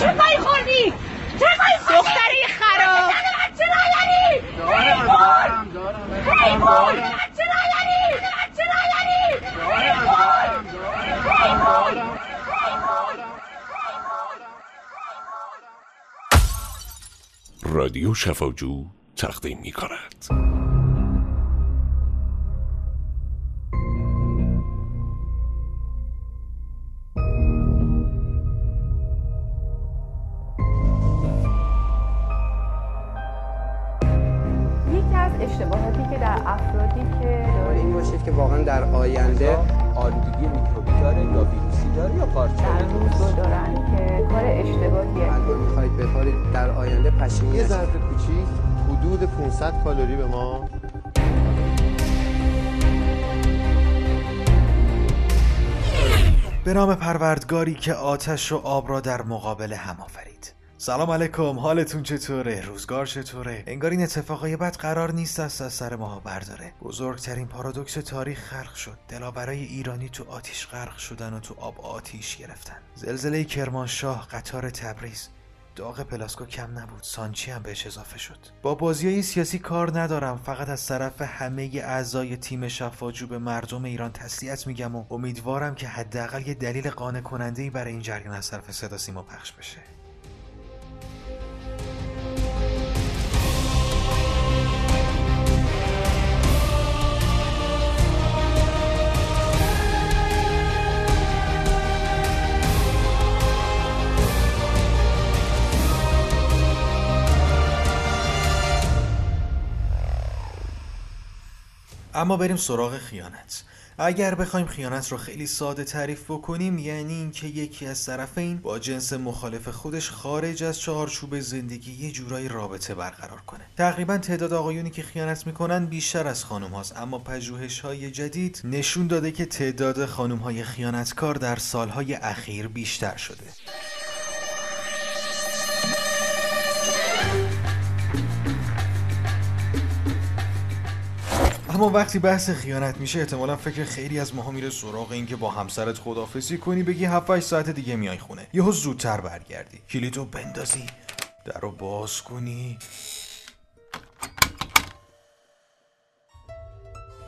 چه پای خوردی؟ چه پای خوردی؟ دختره خراب. چه نداری؟ دارم دارم دارم. حیوان چه نداری؟ چه نداری؟ دارم دارم دارم رادیو شفاجو تقدیم می کند اشتباهاتی که در افرادی که این باشید که واقعا در آینده آلودگی میکروبی داره یا ویروسی داره یا در پارچه روز رو دارن که کار اشتباهیه. الگو می‌خواید بخورید در آینده پشیمون یه. ظرف کوچیک حدود 500 کالری به ما. به نام پروردگاری که آتش و آب را در مقابل هم آفرید. سلام علیکم حالتون چطوره؟ روزگار چطوره؟ انگار این اتفاقای بد قرار نیست از سر ماها برداره. بزرگترین پارادوکس تاریخ خلق شد. دلاورای ایرانی تو آتیش غرق شدن و تو آب آتیش گرفتن. زلزله کرمانشاه قطار تبریز. داغ پلاسکو کم نبود. سانچی هم بهش اضافه شد. با بازی سیاسی کار ندارم. فقط از طرف همه اعضای تیم شفاجو به مردم ایران تسلیت میگم و امیدوارم که حداقل یه دلیل قانع کننده ای برای این جریان از طرف صدا سیما پخش بشه. اما بریم سراغ خیانت. اگر بخوایم خیانت رو خیلی ساده تعریف بکنیم یعنی اینکه یکی از طرفین با جنس مخالف خودش خارج از چهارچوب زندگی یه جورایی رابطه برقرار کنه. تقریبا تعداد آقایونی که خیانت می‌کنن بیشتر از خانم هاست اما پژوهش های جدید نشون داده که تعداد خانم های خیانتکار در سالهای اخیر بیشتر شده. اما وقتی بحث خیانت میشه احتمالا فکر خیلی از ماها میره سراغ این که با همسرت خدافزی کنی بگی 7 8 ساعت دیگه میای خونه. یهو زودتر برگردی. کلیدو بندازی. در رو باز کنی.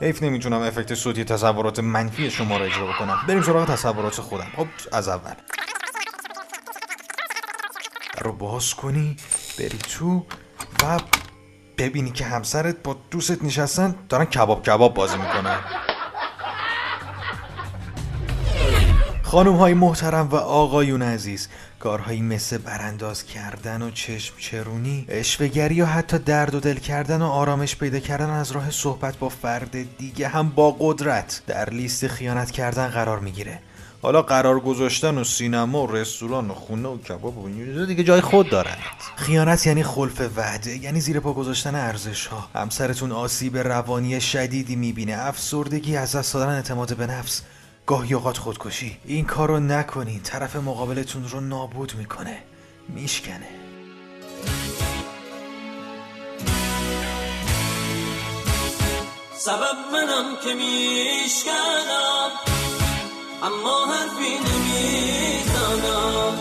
حیف نمی‌تونم افکت صوتی تصورات منفی شما رو اجرا بکنم. بریم سراغ تصورات خودم. خب از اول. در رو باز کنی. بری تو و ببینی که همسرت با دوستت نشستن دارن کباب کباب بازی می‌کنن. خانم های محترم و آقایون عزیز کارهایی مثل برانداز کردن و چشم چرونی اشوهگری یا حتی درد و دل کردن و آرامش پیدا کردن از راه صحبت با فرد دیگه هم با قدرت در لیست خیانت کردن قرار می‌گیره. حالا قرار گذاشتن و سینما و رستوران و خونه و کباب و دیگه جای خود دارن. خیانت یعنی خلف وعده یعنی زیر پا گذاشتن ارزش ها همسرتون آسیب روانی شدیدی می‌بینه. افسردگی از دست دادن اعتماد به نفس. گاهی اوقات خودکشی. این کار رو نکنین. طرف مقابلتون رو نابود می‌کنه. میشکنه. سبب منم که میشکنم. اما حرفی نمی‌زنم.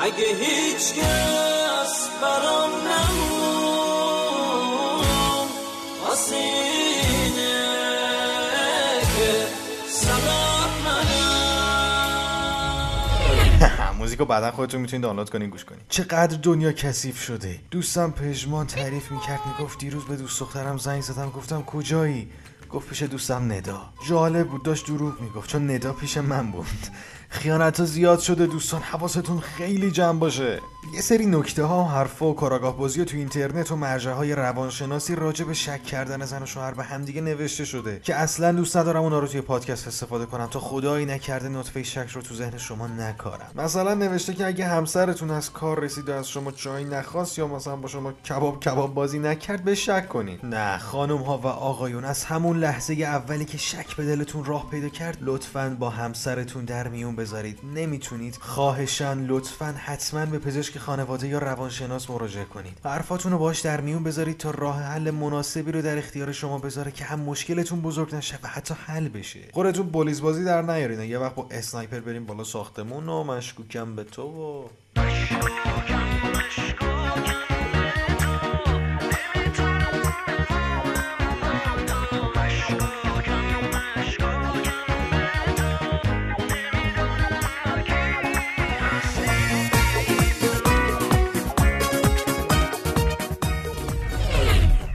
اگه هیچ کس برام نمون واسه اینه که سبب منم. موزیکو بعدا خودتون می‌تونید دانلود کنین گوش کنین. چقدر دنیا کثیف شده. دوستم پژمان تعریف می‌کرد می‌گفت دیروز به دوست دخترم زنگ زدم گفتم کجایی؟ گفت پیش دوستم ندا. جالب بود داشت دروغ می‌گفت چون ندا پیش من بود. خیانت ها زیاد شده دوستان حواستون خیلی جمع باشه. یه سری نکته ها و حرفا و کاراگاه بازی تو اینترنت و مرجع های روانشناسی راجع به شک کردن زن و شوهر به همدیگه نوشته شده که اصلا دوست ندارم اونا رو توی پادکست استفاده کنم تا خدایی نکرده نطفه شک رو تو ذهن شما نکارم. مثلا نوشته که اگه همسرتون از کار رسید و از شما چای نخواست یا مثلا با شما کباب کباب بازی نکرد به شک کنین. نه خانم ها و آقایون از همون لحظه اولی که شک به دلتون راه پیدا کرد لطفا با همسرتون در میون بذارید. نمی‌تونید. خواهشان لطفا حتما به پزشک خانواده یا روانشناس مراجعه کنید. حرفاتون رو باش در میون بذارید تا راه حل مناسبی رو در اختیار شما بذاره که هم مشکلتون بزرگ نشه و حتی حل بشه. خودتون پلیس بازی در نیارین. یه وقت با اسنایپر بریم بالا ساختمون و مشکوکم به تو و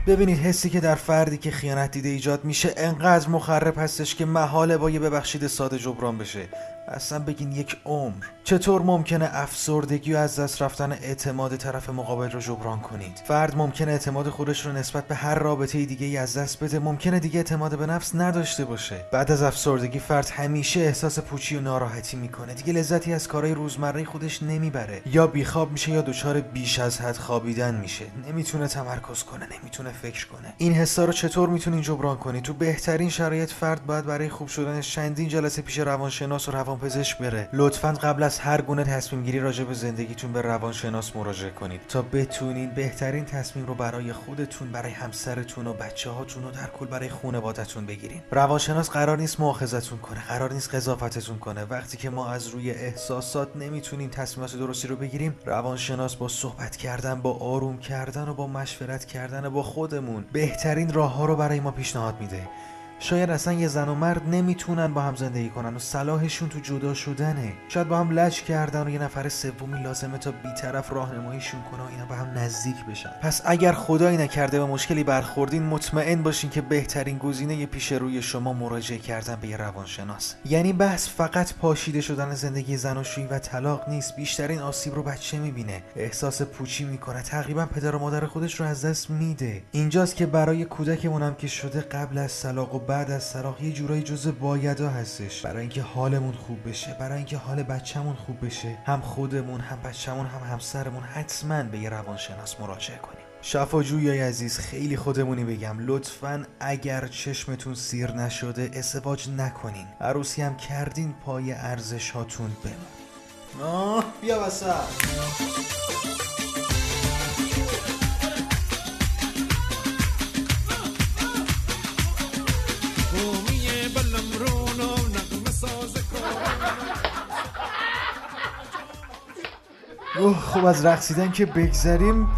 ببینید حسی که در فردی که خیانت دیده ایجاد میشه انقدر مخرب هستش که محاله با یه ببخشید ساده جبران بشه. اصلا بگین یک عمر. چطور ممکنه افسردگی و از دست رفتن اعتماد طرف مقابل رو جبران کنید؟ فرد ممکنه اعتماد خودش رو نسبت به هر رابطه دیگه ای از دست بده. ممکنه دیگه اعتماد به نفس نداشته باشه. بعد از افسردگی فرد همیشه احساس پوچی و ناراحتی می‌کنه. دیگه لذتی از کارهای روزمره خودش نمی‌بره. یا بیخواب میشه یا دچار بیش از حد خوابیدن میشه. نمی‌تونه تمرکز کنه نمی‌تونه فکر کنه. این حسا رو چطور می‌تونین جبران کنید تو بهترین شرایط فرد باید برای خوب شدنش چندین جلسه پیش روانشناس و روانپزشک بره. لطفا قبل از هر گونه تصمیم گیری راجع به زندگیتون به روانشناس مراجعه کنید تا بتونید بهترین تصمیم رو برای خودتون برای همسرتون و بچه هاتون و در کل برای خانوادتون بگیرین روانشناس قرار نیست مؤاخذتون کنه قرار نیست قضاوتتون کنه. وقتی که ما از روی احساسات نمی‌تونیم تصمیمات درستی رو بگیریم روانشناس با صحبت کردن با آروم کردن و با مشورت کردن با خودمون. بهترین راه ها رو برای ما پیشنهاد میده. شاید اصلا یه زن و مرد نمی‌تونن با هم زندگی کنن و صلاحشون تو جدا شدنه. شاید با هم لج کردن و یه نفر سومی لازمه تا بیطرف راهنماییشون کنه و اینا به هم نزدیک بشن. پس اگر خدایی نکرده به مشکلی برخوردین مطمئن باشین که بهترین گزینه پیش روی شما مراجعه کردن به یه روانشناس. یعنی بحث فقط پاشیده شدن زندگی زناشویی و طلاق نیست. بیشترین آسیب رو بچه می‌بینه. احساس پوچی می‌کنه. تقریبا پدر و مادر خودش رو از دست میده. اینجاست که برای کودکمون هم که شده قبل از طلاق و بعد از طلاق یه جورایی جزء بایدا هستش. برای اینکه حالمون خوب بشه برای اینکه حال بچه‌مون خوب بشه هم خودمون هم بچه‌مون هم همسرمون حتما به یه روانشناس مراجعه کنیم. شفاجویای عزیز خیلی خودمونی بگم. لطفا اگر چشمتون سیر نشده ازدواج نکنین. عروسی هم کردین پای ارزش هاتون بمون آه بیا وسط. اوه خب از رقصیدن که بگذریم.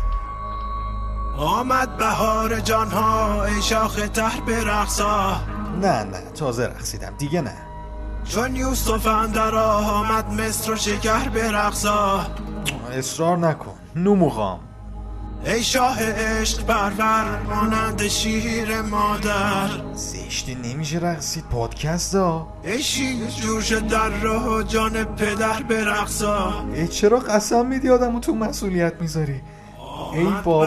آمد بهار جانها ای شاخ تر به رقصا. نه نه تازه رقصیدم دیگه نه. چون یوسف اندر آمد مصر و شکر به رقصا. اصرار نکن نوموغام ای شاه عشق پرور مانند شیر مادر. زشتی نمیشه رقصید پادکست ها؟ ای شیر جوش در راه جان پدر به رقصا. ای چرا قسم میدی آدمو تو مسئولیت می‌ذاری؟ ای بابا.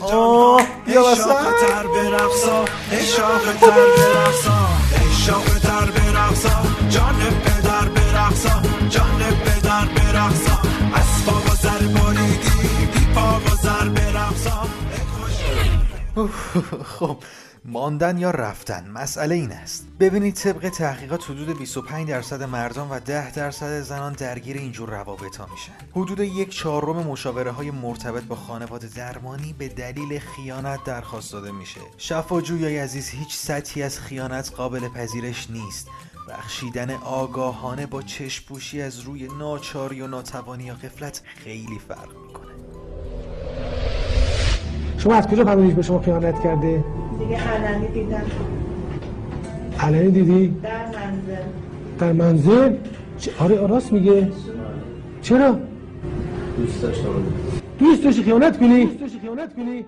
آه بیا وسط. شاخ تر به رقصا. ای شاخ تر به رقصا. ای شاخ تر به رقصا. جان پدر خب ماندن یا رفتن؟ مسئله این است. ببینید طبق تحقیقات حدود 25 درصد مردان و 10 درصد زنان درگیر اینجور روابط ها میشن. حدود یک چهارم مشاوره های مرتبط با خانواده درمانی به دلیل خیانت درخواست داده میشه. شفاجویای عزیز هیچ سطحی از خیانت قابل پذیرش نیست. بخشیدن آگاهانه با چشپوشی از روی ناچاری و ناتوانی یا قفلت خیلی فرق می‌کنه. شما از کجا فهمیدید به شما خیانت کرده؟ دیگه علنی دیدم علنی دیدی؟ در منزل در منزل؟ چه- آره راست میگه چرا؟ دوست داشتم دوست داشتی خیانت کنی؟ دوست داشتی خیانت کنی؟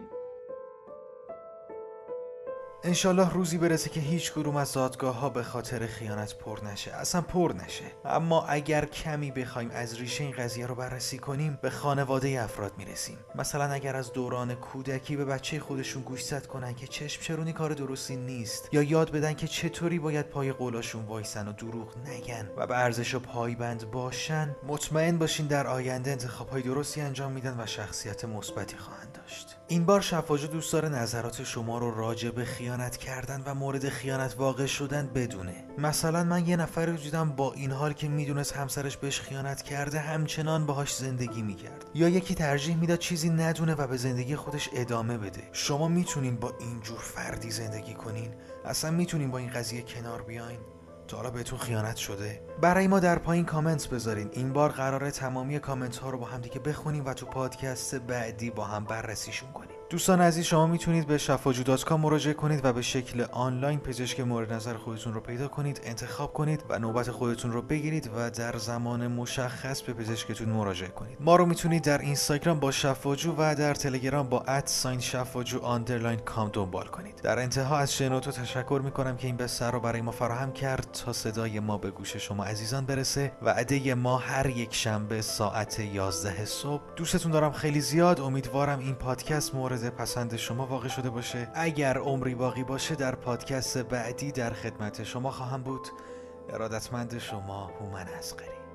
انشالله روزی برسه که هیچ کدوم از دادگاه ها به خاطر خیانت پر نشه. اصلا پر نشه. اما اگر کمی بخوایم از ریشه این قضیه رو بررسی کنیم به خانواده افراد می‌رسیم. مثلا اگر از دوران کودکی به بچه خودشون گوشزد کنن که چشم چرونی کار درستی نیست یا یاد بدن که چطوری باید پای قولاشون وایسن و دروغ نگن و به ارزش و پایبند باشن مطمئن باشین در آینده انتخاب های درستی انجام میدن و شخصیت مثبتی خواهند داشت. این بار شفاجو دوست داره نظرات شما رو راجع به خیانت کردن و مورد خیانت واقع شدن بدونه. مثلا من یه نفر رو دیدم با این حال که می‌دونست همسرش بهش خیانت کرده همچنان باهاش زندگی می‌کرد. یا یکی ترجیح می‌داد چیزی ندونه و به زندگی خودش ادامه بده. شما می‌تونین با اینجور فردی زندگی کنین؟ اصلا می‌تونین با این قضیه کنار بیاین؟ تا حالا بهتون خیانت شده؟ برای ما در پایین کامنت بذارین. این بار قراره تمامی کامنت ها رو با هم دیگه بخونیم و تو پادکست بعدی با هم بررسیشون کنیم. دوستان عزیز شما می‌تونید به شفاجو.com مراجعه کنید و به شکل آنلاین پزشک مورد نظر خودتون رو پیدا کنید انتخاب کنید و نوبت خودتون رو بگیرید و در زمان مشخص به پزشکتون مراجعه کنید. ما رو می‌تونید در اینستاگرام با شفاجو و در تلگرام با at sign شفاجو underline com دنبال کنید. در انتها از شنوتو تشکر می‌کنم که این بستر رو برای ما فراهم کرد. تا صدای ما به گوش شما عزیزان برسه و عده ما هر یک شنبه ساعت 11 صبح. دوستتون دارم خیلی زیاد. امیدوارم این پادکست مورد پسند شما واقع شده باشه. اگر عمری باقی باشه در پادکست بعدی در خدمت شما خواهم بود. ارادتمند شما هومن اسقری